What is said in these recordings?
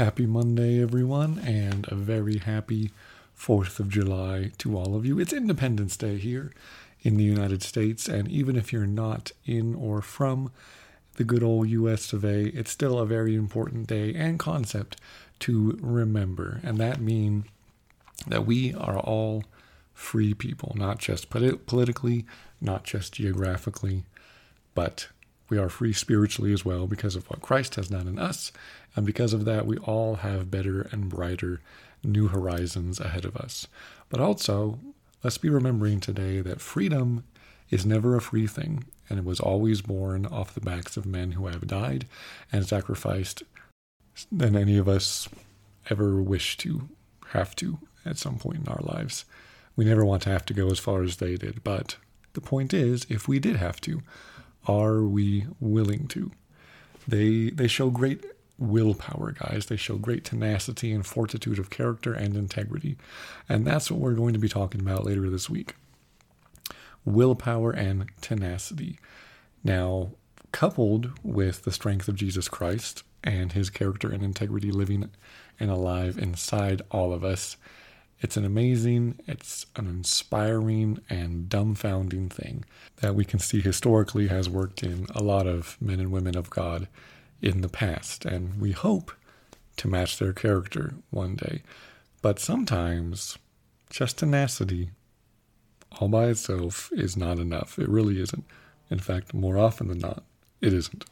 Happy Monday, everyone, and a very happy 4th of July to all of you. It's Independence Day here in the United States, and even if you're not in or from the good old US of A, it's still a very important day and concept to remember. And that means that we are all free people, not just polit- politically, not just geographically, but we are free spiritually as well because of what Christ has done in us. And because of that, we all have better and brighter new horizons ahead of us. But also, let's be remembering today that freedom is never a free thing, and it was always born off the backs of men who have died and sacrificed than any of us ever wish to have to at some point in our lives. We never want to have to go as far as they did, but the point is, if we did have to, are we willing to? They they show great willpower, guys. They show great tenacity and fortitude of character and integrity. And that's what we're going to be talking about later this week. Willpower and tenacity. Now, coupled with the strength of Jesus Christ and his character and integrity living and alive inside all of us, it's an amazing, it's an inspiring and dumbfounding thing that we can see historically has worked in a lot of men and women of God in the past. And we hope to match their character one day. But sometimes just tenacity all by itself is not enough. It really isn't. In fact, more often than not, it isn't.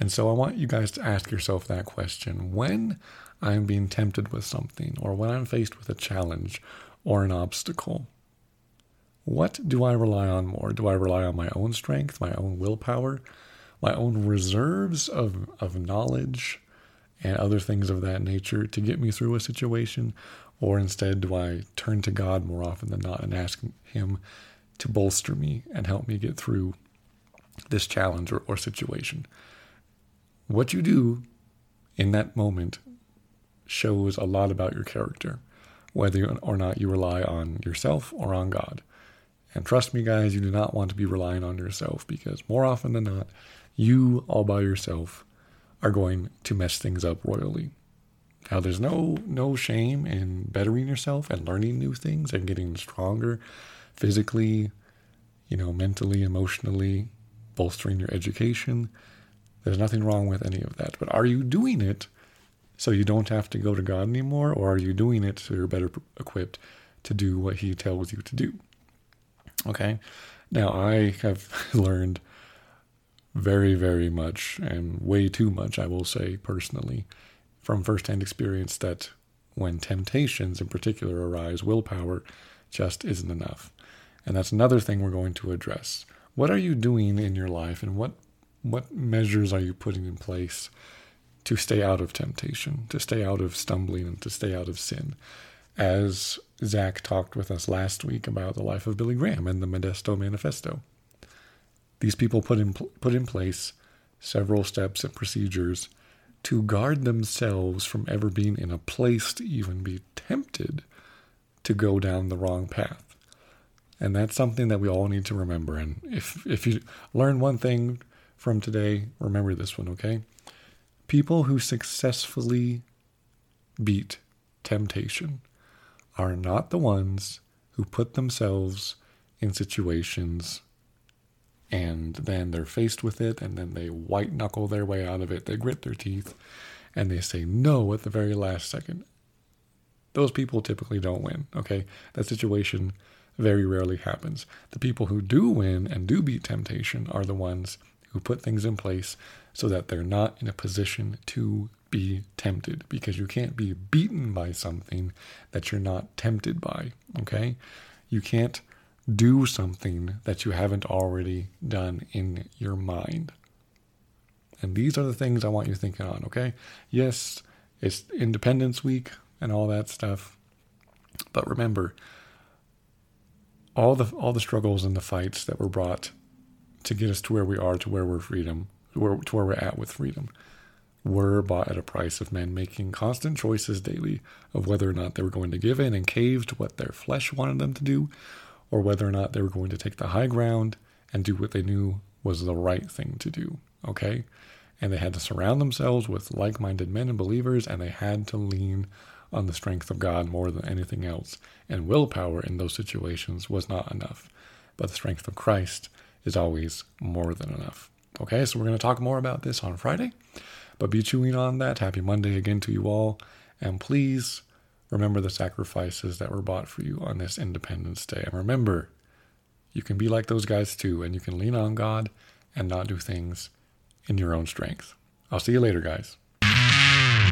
And so I want you guys to ask yourself that question. When I'm being tempted with something, or when I'm faced with a challenge or an obstacle, what do I rely on more? Do I rely on my own strength, my own willpower, my own reserves of, of knowledge and other things of that nature to get me through a situation? Or instead, do I turn to God more often than not and ask Him to bolster me and help me get through this challenge or, or situation? What you do in that moment shows a lot about your character, whether or not you rely on yourself or on God. And trust me, guys, you do not want to be relying on yourself because more often than not, you all by yourself are going to mess things up royally. Now, there's no no shame in bettering yourself and learning new things and getting stronger physically, you know, mentally, emotionally, bolstering your education there's nothing wrong with any of that. But are you doing it so you don't have to go to God anymore, or are you doing it so you're better equipped to do what He tells you to do? Okay. Now, I have learned very, very much, and way too much, I will say personally, from firsthand experience that when temptations in particular arise, willpower just isn't enough. And that's another thing we're going to address. What are you doing in your life, and what what measures are you putting in place to stay out of temptation, to stay out of stumbling, and to stay out of sin? As Zach talked with us last week about the life of Billy Graham and the Modesto Manifesto. These people put in, put in place several steps and procedures to guard themselves from ever being in a place to even be tempted to go down the wrong path. And that's something that we all need to remember. And if, if you learn one thing from today, remember this one, okay? People who successfully beat temptation are not the ones who put themselves in situations and then they're faced with it and then they white knuckle their way out of it. They grit their teeth and they say no at the very last second. Those people typically don't win, okay? That situation very rarely happens. The people who do win and do beat temptation are the ones who put things in place so that they're not in a position to be tempted because you can't be beaten by something that you're not tempted by. Okay? You can't do something that you haven't already done in your mind. And these are the things I want you thinking on, okay? Yes, it's Independence Week and all that stuff. But remember, all the all the struggles and the fights that were brought to get us to where we are, to where we're freedom, where, to where we're at with freedom, were bought at a price of men making constant choices daily of whether or not they were going to give in and cave to what their flesh wanted them to do, or whether or not they were going to take the high ground and do what they knew was the right thing to do. Okay? and they had to surround themselves with like minded men and believers, and they had to lean on the strength of God more than anything else. And willpower in those situations was not enough. But the strength of Christ is always more than enough. Okay, so we're going to talk more about this on Friday. But be chewing on that. Happy Monday again to you all. And please remember the sacrifices that were bought for you on this Independence Day. And remember, you can be like those guys too, and you can lean on God and not do things in your own strength. I'll see you later, guys.